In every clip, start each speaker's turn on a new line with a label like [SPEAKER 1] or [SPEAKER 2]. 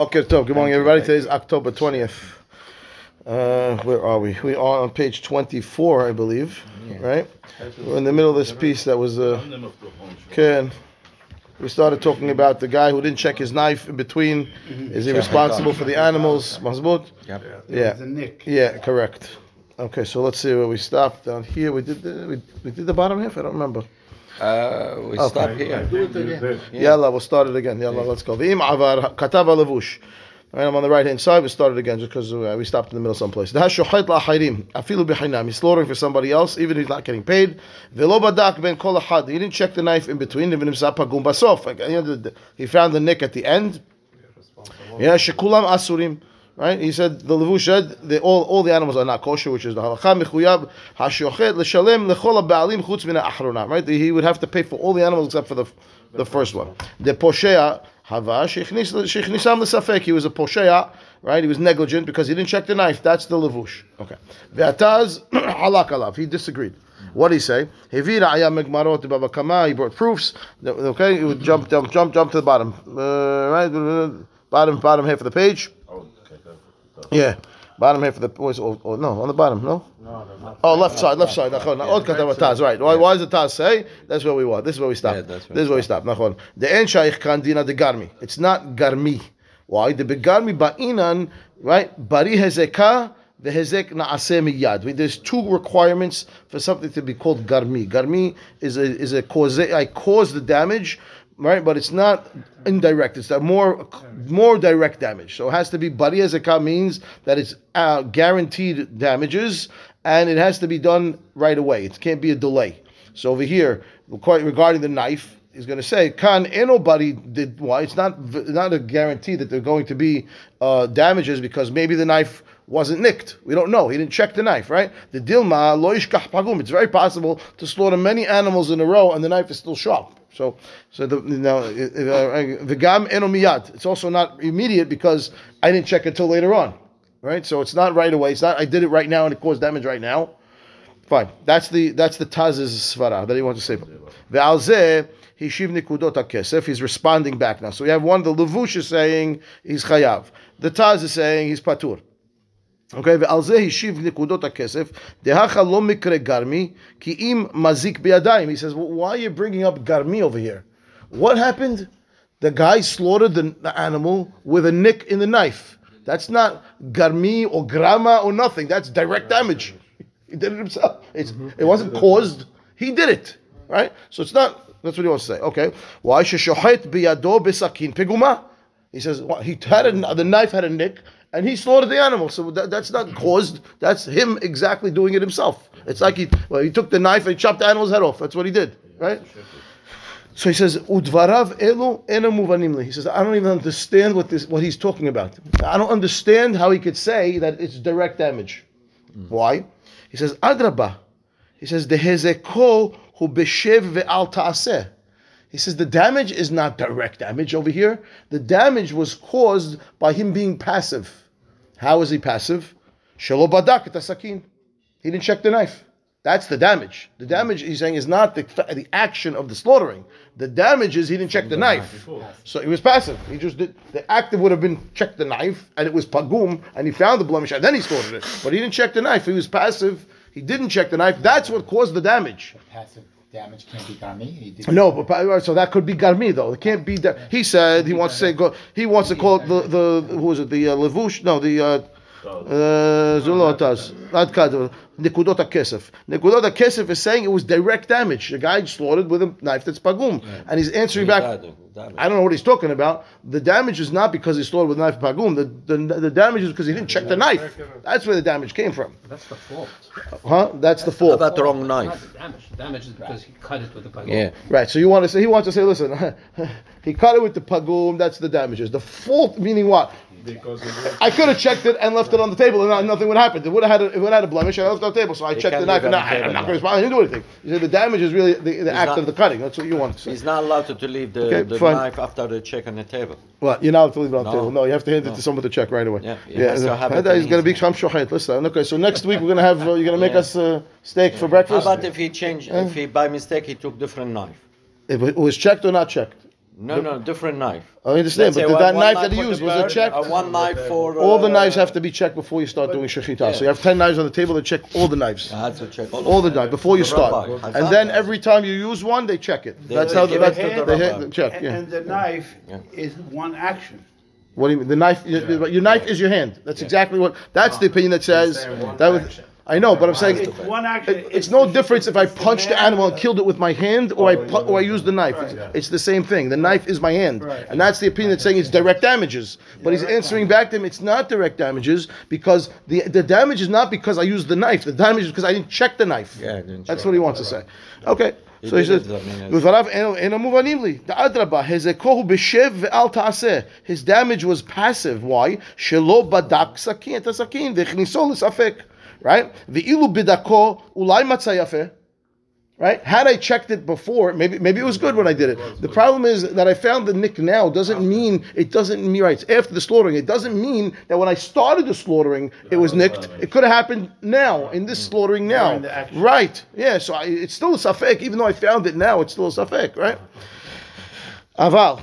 [SPEAKER 1] Okay, Tov. Good morning, everybody. Today is October 20th. Uh, where are we? We are on page 24, I believe. Right? We're in the middle of this piece that was. Uh, Ken. We started talking about the guy who didn't check his knife in between. Is he responsible for the animals? Mazbut?
[SPEAKER 2] Yep.
[SPEAKER 1] Yeah.
[SPEAKER 3] The nick.
[SPEAKER 1] Yeah, correct. Okay, so let's see where we stopped down here. We did the we, we did the bottom half. I don't remember.
[SPEAKER 2] Uh, we
[SPEAKER 1] Okay.
[SPEAKER 2] stop here.
[SPEAKER 1] Yalla, we'll start it again. Yalla, let's go. V'im avar katava levush. All right, I'm on the right hand side. We started again just because uh, we stopped in the middle someplace. The hashochait la'achayrim afilu b'chinam. He's slaughtering for somebody else, even if he's not getting paid. V'lo badak ben kol achad. He didn't check the knife in between. Even if pagum basof. Like, you know, the- He found the nick at the end. Yeah, shekulam asurim. Right? He said the levush said the, all all the animals are not kosher, which is the halacha mechuyab hashochet l'shalem lechol baalim chutz mina achrona. Right? He would have to pay for all the animals except for the the first one. The poshea hava shechnis shechnisam l'safek. He was a poshea. Right? He was negligent because he didn't check the knife. That's the levush. Okay. Ve'ataz halak alav. He disagreed. What did he say? He brought proofs. Okay, he would jump, jump, jump, jump to the bottom. Uh, right, bottom, bottom half of the page. Yeah, bottom half of the boys, oh, oh, no on the bottom no. Oh, left side, left side. Nachon. Od katav taz. Right. Why? Why does the taz say? That's where we were. This is where we stop.
[SPEAKER 2] Yeah,
[SPEAKER 1] this is where we stop. Nachon. The en shaykh kan dina de garmi. It's not garmi. Why? The begarmi ba'inan. Right. Bari hezekah. The hezek naaseh miyad. There's two requirements for something to be called garmi. Garmi is a is a cause. I cause the damage, right? But it's not indirect. It's that more more direct damage. So it has to be bari hezekah means that it's uh, guaranteed damages, and it has to be done right away. It can't be a delay. So over here, regarding the knife, he's going to say, "Can anybody did why?" It's not not a guarantee that they're going to be uh, damages because maybe the knife wasn't nicked. We don't know. He didn't check the knife, right? The dilma loishkach pagum. It's very possible to slaughter many animals in a row and the knife is still sharp. So, so the now the gam enomiyad. It's also not immediate because I didn't check until later on, right? So it's not right away. It's not I did it right now and it caused damage right now. Fine. That's the that's the Taz's svara that he wants to say. The Ve'alzeh hishiv nikudot kesef. He's responding back now. So we have one. The levush is saying he's chayav. The Taz is saying he's patur. Okay, ועל זה השיב נקודות הכסף, דהכה לא מקרה גרמי, כי אם מזיק בידיים. He says, well, why are you bringing up garmi over here? What happened? The guy slaughtered the the animal with a nick in the knife. That's not garmi or grama or nothing. That's direct damage. He did it himself. It's, it wasn't caused. He did it. Right? So it's not, that's what he wants to say. Okay. Why sheshohet biyado besakin piguma? He says well, he had a, the knife had a nick and he slaughtered the animal. So that, that's not caused. That's him exactly doing it himself. It's like he well he took the knife and chopped the animal's head off. That's what he did, right? So he says udvarav elu ena muvanim li. He says I don't even understand what this what he's talking about. I don't understand how he could say that it's direct damage. Why? He says adraba. He says the hezeko hu beshev ve'al ta'aseh. He says the damage is not direct damage over here. The damage was caused by him being passive. How is he passive? Shelo badak et sakin. He didn't check the knife. That's the damage. The damage he's saying is not the, the action of the slaughtering. The damage is he didn't check the knife. So he was passive. He just did. The active would have been check the knife, and it was pagum, and he found the blemish, and then he slaughtered it. But he didn't check the knife. He was passive. He didn't check the knife. That's what caused the damage.
[SPEAKER 3] Passive damage can't be garmi.
[SPEAKER 1] No, but pa- so that could be garmi though. It can't be that. He said he wants to say go. He wants to call it the the who was it the uh, levush? No, the uh, uh, Zulotas. Not kad. Nikudot kesef. Nikudot kesef is saying it was direct damage. The guy slaughtered with a knife that's pagum, and he's answering back. I don't know what he's talking about. The damage is not because he slaughtered with a knife pagum. The, the the damage is because he didn't check the knife. That's where the damage came from.
[SPEAKER 4] That's the fault.
[SPEAKER 1] Huh? That's the
[SPEAKER 2] How
[SPEAKER 1] fault.
[SPEAKER 2] about the wrong knife?
[SPEAKER 4] the damage. The damage is because he cut it with the pagum.
[SPEAKER 2] Yeah.
[SPEAKER 1] Right. So you want to say he wants to say, listen, he cut it with the pagum. That's the damages. The fault meaning what?
[SPEAKER 5] Because
[SPEAKER 1] I could have checked it and left it on the table, and not- nothing would happen. It would have had a, it would have had a blemish. and I left it on the table, so I checked the knife, and
[SPEAKER 2] it
[SPEAKER 1] now
[SPEAKER 2] on the
[SPEAKER 1] I, am not going to respond. I didn't do anything. You said the damage is really the, the act
[SPEAKER 2] not-
[SPEAKER 1] of the cutting. That's what you want to say.
[SPEAKER 2] He's not allowed to, to leave the,
[SPEAKER 1] Okay,
[SPEAKER 2] the knife after the check on the table.
[SPEAKER 1] What? You're not allowed to leave it on the table. No, you have to hand it to someone to check right away.
[SPEAKER 2] Yeah, it has to
[SPEAKER 1] He's going to be
[SPEAKER 2] easily.
[SPEAKER 1] sham shochet. Listen, okay. So next week we're going to have. Uh, you're going to make
[SPEAKER 2] Yeah.
[SPEAKER 1] us uh, steak for breakfast.
[SPEAKER 2] How about if he changed, if he by mistake he took different knife?
[SPEAKER 1] If it was checked or not checked.
[SPEAKER 2] No, no, different knife.
[SPEAKER 1] I understand,
[SPEAKER 2] Let's
[SPEAKER 1] but
[SPEAKER 2] say
[SPEAKER 1] did that
[SPEAKER 2] one
[SPEAKER 1] knife that he
[SPEAKER 2] for
[SPEAKER 1] used was it
[SPEAKER 2] bird,
[SPEAKER 1] checked?
[SPEAKER 2] uh, one knife for
[SPEAKER 1] All the
[SPEAKER 2] uh,
[SPEAKER 1] knives have to be checked before you start doing shechita. So you have ten knives on the table. They check all the knives,
[SPEAKER 2] I had to check all,
[SPEAKER 1] all the knives before you start,
[SPEAKER 2] rabbi.
[SPEAKER 1] and then every time you use one, they check it.
[SPEAKER 2] They-
[SPEAKER 1] That's
[SPEAKER 2] they
[SPEAKER 1] how
[SPEAKER 2] give
[SPEAKER 1] that's
[SPEAKER 2] it to
[SPEAKER 1] the,
[SPEAKER 2] the
[SPEAKER 1] they check.
[SPEAKER 5] And,
[SPEAKER 1] Yeah.
[SPEAKER 5] and the knife
[SPEAKER 2] Yeah.
[SPEAKER 5] is one action.
[SPEAKER 1] What do you mean? The knife, your, your knife is your hand. That's exactly what. That's the opinion that says that was. I know, but I'm saying
[SPEAKER 5] it's, one action,
[SPEAKER 1] it, it's no difference if I punched the animal and killed it with my hand or I pu- or I used the knife. It's, it's the same thing. The knife is my hand, and that's the opinion that's saying it's direct damages. But he's answering back to him, it's not direct damages because the the damage is not because I used the knife. The damage is because I didn't check the knife.
[SPEAKER 2] Yeah,
[SPEAKER 1] that's what he wants to say. Okay. So he says, His damage was passive. Why? right? The ilu bidako ulay matzayafe. Right? Had I checked it before, maybe maybe it was good when I did it. The problem is that I found the nick now doesn't mean it doesn't mean right after the slaughtering. It doesn't mean that when I started the slaughtering, it was nicked. It could have happened now in this slaughtering now. Right? Yeah. So I, it's still a safek, even though I found it now. It's still a safek, right? Aval,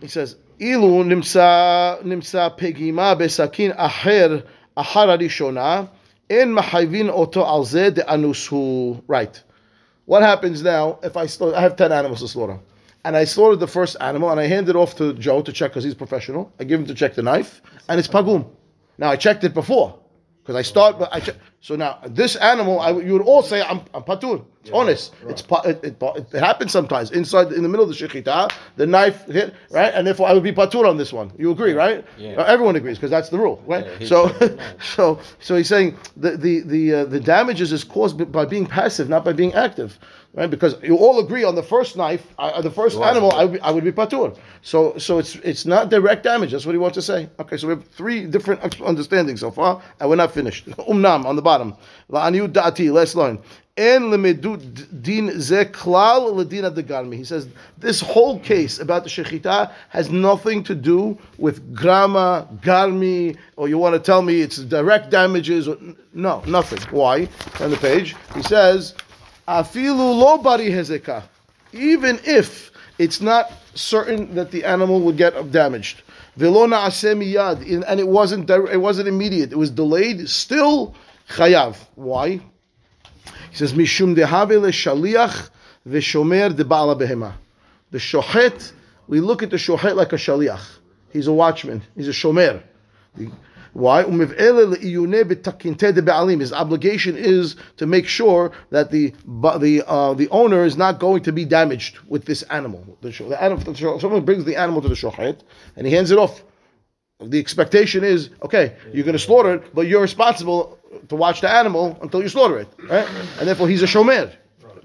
[SPEAKER 1] he says, ilu nimsa nimsa pegima besakin aher ahar arishona en mahayvin oto al anusu." Right. What happens now if I I have ten animals to slaughter, and I slaughtered the first animal and I hand it off to Joe to check because he's professional. I give him to check the knife, and it's pagum. Now I checked it before because I start, but I check. So now this animal, I, you would all say I'm, I'm patur. It's honest. It's pa- it, it, it, happens sometimes inside in the middle of the shechita, the knife hit right, and therefore I would be patur on this one. You agree, right?
[SPEAKER 2] Yeah.
[SPEAKER 1] Uh, Everyone agrees because that's the rule, right?
[SPEAKER 2] Yeah,
[SPEAKER 1] so, so, so he's saying the the the uh, the damages is caused by being passive, not by being active, right? Because you all agree on the first knife, uh, the first animal, I would, be, I would be patur. So, so it's it's not direct damage. That's what he wants to say. Okay, so we have three different understandings so far, and we're not finished. Umnam on the bottom. La'aniut da'ati. Last line. He says this whole case about the shechita has nothing to do with grama, garmi, or you want to tell me it's direct damages. Or, no, nothing. Why? On the page, he says, afilu lo bari. Even if it's not certain that the animal would get damaged. Velona miyad, and it wasn't it wasn't immediate. It was delayed. Still chayav. Why? He says mishum dehave shaliach v'shomer de ba'ala behema. The shochet, we look at the shochet like a shaliach. He's a watchman. He's a shomer. Why? His obligation is to make sure that the the uh, the owner is not going to be damaged with this animal. The, the animal, someone brings the animal to the shochet and he hands it off. The expectation is, okay, you're going to slaughter it, but you're responsible to watch the animal until you slaughter it, right? And therefore, he's a shomer,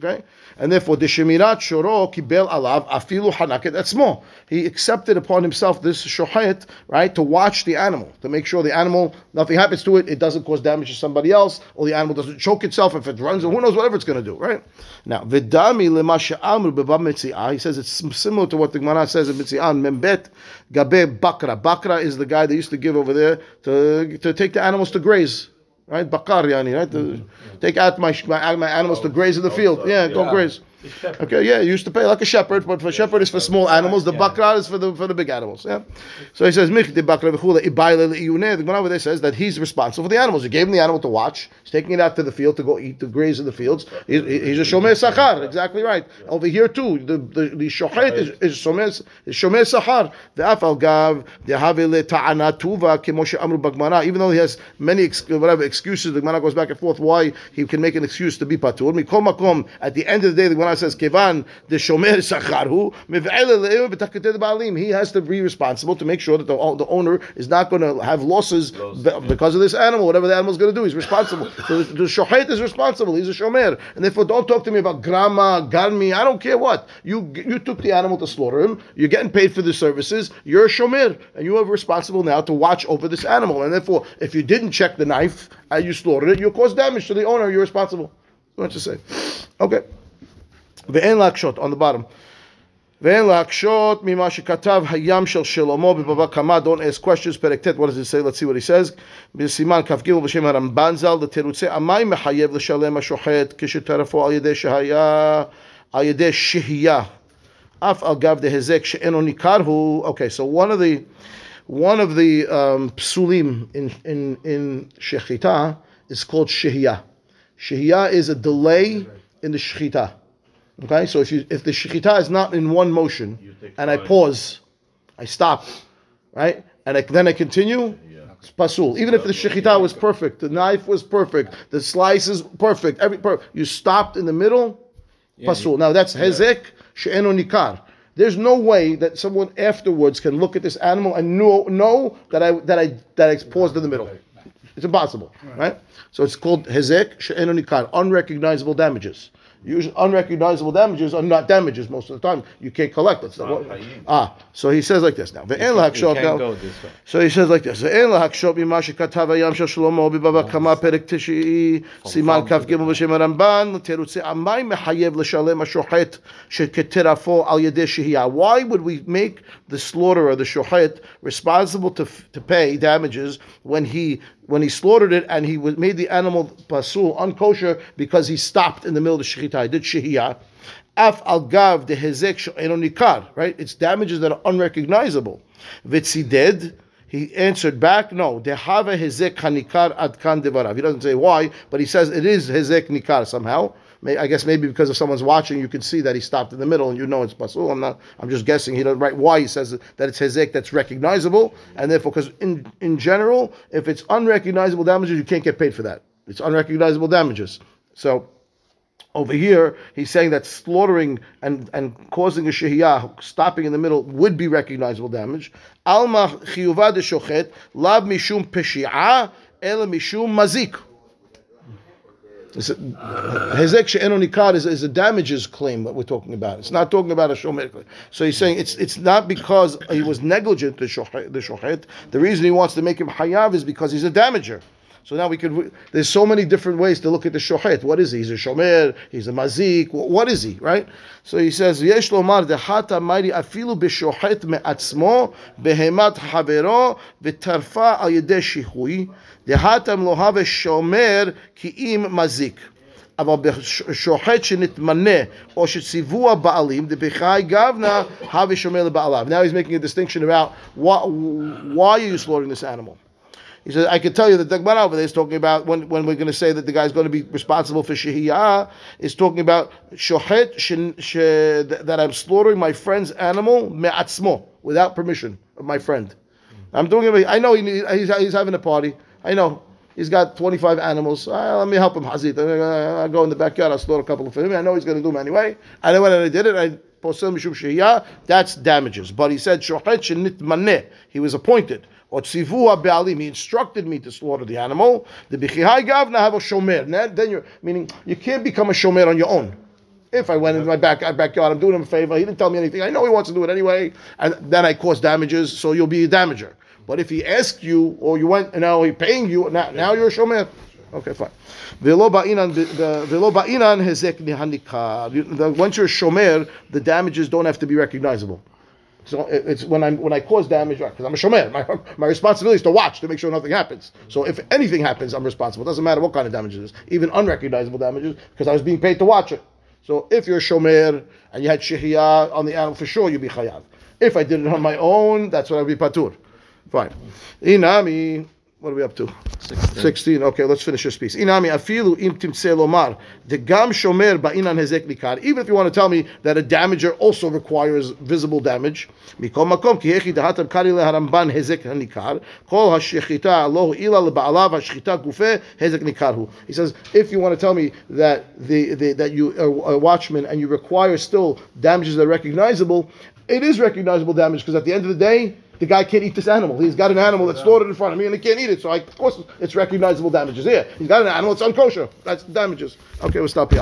[SPEAKER 1] okay? And therefore, the shemirat shoro kibel alav afilu hanaket That's etzmo. He accepted upon himself this shohet, right, to watch the animal, to make sure the animal, nothing happens to it, it doesn't cause damage to somebody else, or the animal doesn't choke itself if it runs, or who knows, whatever it's going to do, right? Now, vidami lemasha he says it's similar to what the Gemara says in Mitziah, membet gabe bakra. Bakra is the guy they used to give over there to, to take the animals to graze. Right, bakar yani, right? To take out my, my my animals to oh, graze in the oh, field. Yeah, go graze. Okay, yeah, you used to pay like a shepherd, but for shepherd is for small animals. The bakra is for the for the big animals. Yeah. So he says, "Mich de bakra v'chule ibayle le'iyuneh." The Gemara over there says that he's responsible for the animals. He gave him the animal to watch. He's taking it out to the field to go eat, to graze in the fields. He's, he's a shomer sachar. Exactly right. Over here too, the the, the shochet is, is shomer is shomer sachar. The afal gav the have le ta'ana tuva kemo she'amru bagmara. Even though he has many ex, whatever excuses, the Gemara goes back and forth why he can make an excuse to be patur. At the end of the day, the Gemara says kevan the shomer sacharhu He has to be responsible to make sure that the, the owner is not going to have losses be- because of this animal. Whatever the animal is going to do, he's responsible. So the, the shohet is responsible. He's a shomer, and therefore don't talk to me about grama, garmi. I don't care what you you took the animal to slaughter him. You're getting paid for the services. You're a shomer, and you are responsible now to watch over this animal. And therefore, if you didn't check the knife and you slaughtered it, you caused damage to the owner. You're responsible. What you say? Okay. ואין להקשות, on the bottom. ואין להקשות ממה שכתב הים של שלמה בבבא קמא, don't ask questions, פרק ט', what does it say? Let's see what he says. בסימן כ"ג בשם הרמב"ן ז"ל, לתירוצי עמי מחייב לשלם השוחט כשטרפו על ידי שהיה, על ידי שהייה. Af al gav de hezek she'eno nikarhu. Okay, so one of the one of the um, psulim in in in shechita is called shehiyah. Shehiyah is a delay in the shechita. Okay, so if you if the shechita is not in one motion and I pause, I stop, right, and I, then I continue. It's pasul. Even if the shechita was perfect, the knife was perfect, the slice is perfect, every per- you stopped in the middle, pasul. Now that's hezek she'eno nikar. There's no way that someone afterwards can look at this animal and know, know that I that I that I paused in the middle. It's impossible, right? So it's called hezek she'eno nikar, unrecognizable damages. Usually, unrecognizable damages are not damages most of the time. You can't collect it. So ah, so he says like this now. Ve'en
[SPEAKER 2] You can't go this.
[SPEAKER 1] So he says like this: "Ve'en lahakshov mima shekatav hayam shel Shlomo b'bava kama perek tishi siman kaf gimel b'shem Ramban terutze amay mehayev l'shalem hashochet sheketerafo al yedei shehiyah." Why would we make the slaughterer, the shochet, responsible to to pay damages when he when he slaughtered it and he was, made the animal pasul unkosher because he stopped in the middle of the shechita? He did shehiyah. Af al gav de hezek nikar, right? It's damages that are unrecognizable. Vitzided, he answered back, no, de have hezek hanikar ad kan devarav. He doesn't say why, but he says it is hezek nikar somehow. I guess maybe because if someone's watching, you can see that he stopped in the middle, and you know it's pasul. I'm not. I'm just guessing. He doesn't write why he says that it's hezek that's recognizable, and therefore, because in in general, if it's unrecognizable damages, you can't get paid for that. It's unrecognizable damages. So over here, he's saying that slaughtering and, and causing a shehiyah, stopping in the middle, would be recognizable damage. Alma chiyuva de shochet, lav mishum peshi'ah, ela mishum mazik. Hezek she'eno nikar is, is a damages claim that we're talking about. It's not talking about a shomer. claim. So he's saying it's it's not because he was negligent. The, shochet. the reason he wants to make him hayav is because he's a damager. So now we could. There's so many different ways to look at the shochet. What is he? He's a shomer. He's a mazik. Wh- What is he? Right. So he says, "Yesh lomar dehata mairi afilu b'shochet me'atzmo behemat havero v'tarfa al yedei shihui dehatam lo have shomer ki'im mazik." אבל בשוחט שנתמנה או שציוו הבעלים דבחי גבנה הווה שומר לבעליו. Now he's making a distinction about why, why are you slaughtering this animal? He says, I can tell you that the Gemara over there is talking about when, when we're going to say that the guy's going to be responsible for shehiyah, is talking about she- that I'm slaughtering my friend's animal me'atzmo, without permission of my friend. I'm doing it. I know he, he's, he's having a party. I know. He's got 25 animals. Uh, let me help him, Hazit. Uh, I'll go in the backyard. I'll slaughter a couple of him. I know he's going to do them anyway. I know when I did it, I posel mishum. That's damages. But he said maneh. He was appointed. Or tzivu ba'alim. He instructed me to slaughter the animal. The bichihai gavna have a shomer. Then you're meaning you can't become a shomer on your own. If I went into my back uh, backyard, I'm doing him a favor. He didn't tell me anything. I know he wants to do it anyway, and then I cause damages, so you'll be a damager. But if he asked you, or you went, and now he's paying you, now, now you're a shomer. Okay, fine. Velo ba'inan, hezek the- Once you're a shomer, the damages don't have to be recognizable. So it's when I'm when I cause damage right? because I'm a shomer. My, my responsibility is to watch to make sure nothing happens. So if anything happens, I'm responsible. It doesn't matter what kind of damage it is, even unrecognizable damages, because I was being paid to watch it. So if you're a shomer and you had shehiyah on the animal, for sure you'd be chayav. If I did it on my own, that's when I'd be patur. Fine. Inami, what are we up to? 16. Okay, let's finish this piece. Inami afilu im timtze lomar the gam shomer ba'inan hezek nikar. Even if you want to tell me that a damager also requires visible damage, mikom makom ki hechi dahatam kari leharamban hezek hanikar kol hashechita alohu ila leba'alav hashechita gufe hezek nikarhu. He says if you want to tell me that the, the that you are a watchman and you require still damages that are recognizable, it is recognizable damage because at the end of the day the guy can't eat this animal. He's got an animal that's slaughtered in front of me and he can't eat it. So I, of course it's recognizable damages. Here, he's got an animal, it's unkosher. That's damages. Okay, we'll stop here.